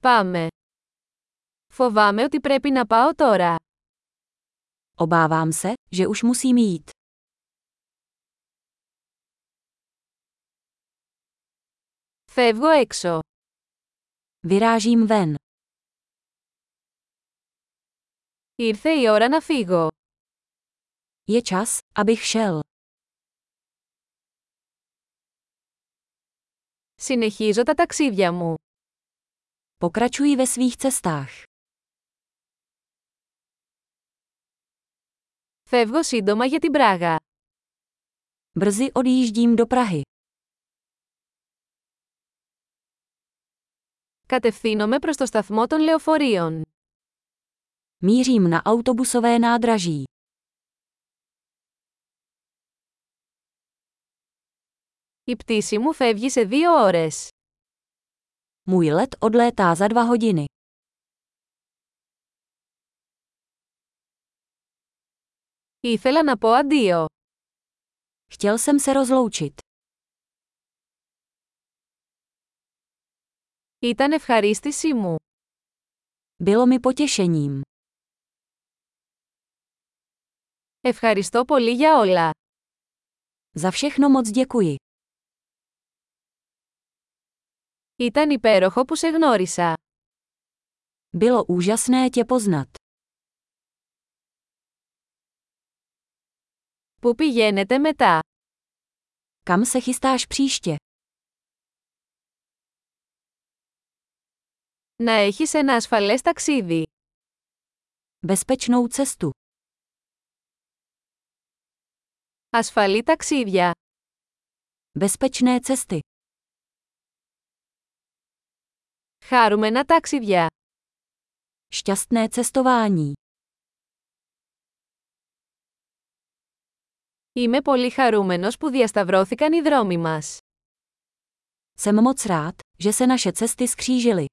Πάμε. Φοβάμαι ότι πρέπει να πάω τώρα. Obávám se, že už musím jít. Φεύγω έξω. Vyrážím ven. Ήρθε η ώρα να φύγω. Je čas, abych šel. Συνεχίζω τα ταξίδια μου. Pokračuji ve svých cestách. Φεύγω σύντομα για την Πράγα. Brzy odjíždím do Prahy. Κατευθύνομαι προς το σταθμό των λεωφορείων. Mířím na autobusové nádraží. Η πτήση μου φεύγει σε δύο ώρες. Můj let odlétá za dva hodiny. Ήθελα να πω αντίο. Chtěl jsem se rozloučit. Ήταν ευχαρίστησή μου. Bylo mi potěšením. Ευχαριστώ πολύ για όλα. Za všechno moc děkuji. Ήταν υπέροχο που σε γνώρισα. Bylo úžasné tě poznat. Πού πηγαίνετε μετά? Kam se chystáš příště? Να έχεις ένα ασφαλές ταξίδι. Bezpečnou cestu. Ασφαλή ταξίδια. Bezpečné cesty. Χάρουμενα ταξίδια. Šťastné cestování. Είμαι πολύ χαρούμενος που διασταυρώθηκαν οι δρόμοι μας. Jsem moc rád, že se naše cesty skřížily.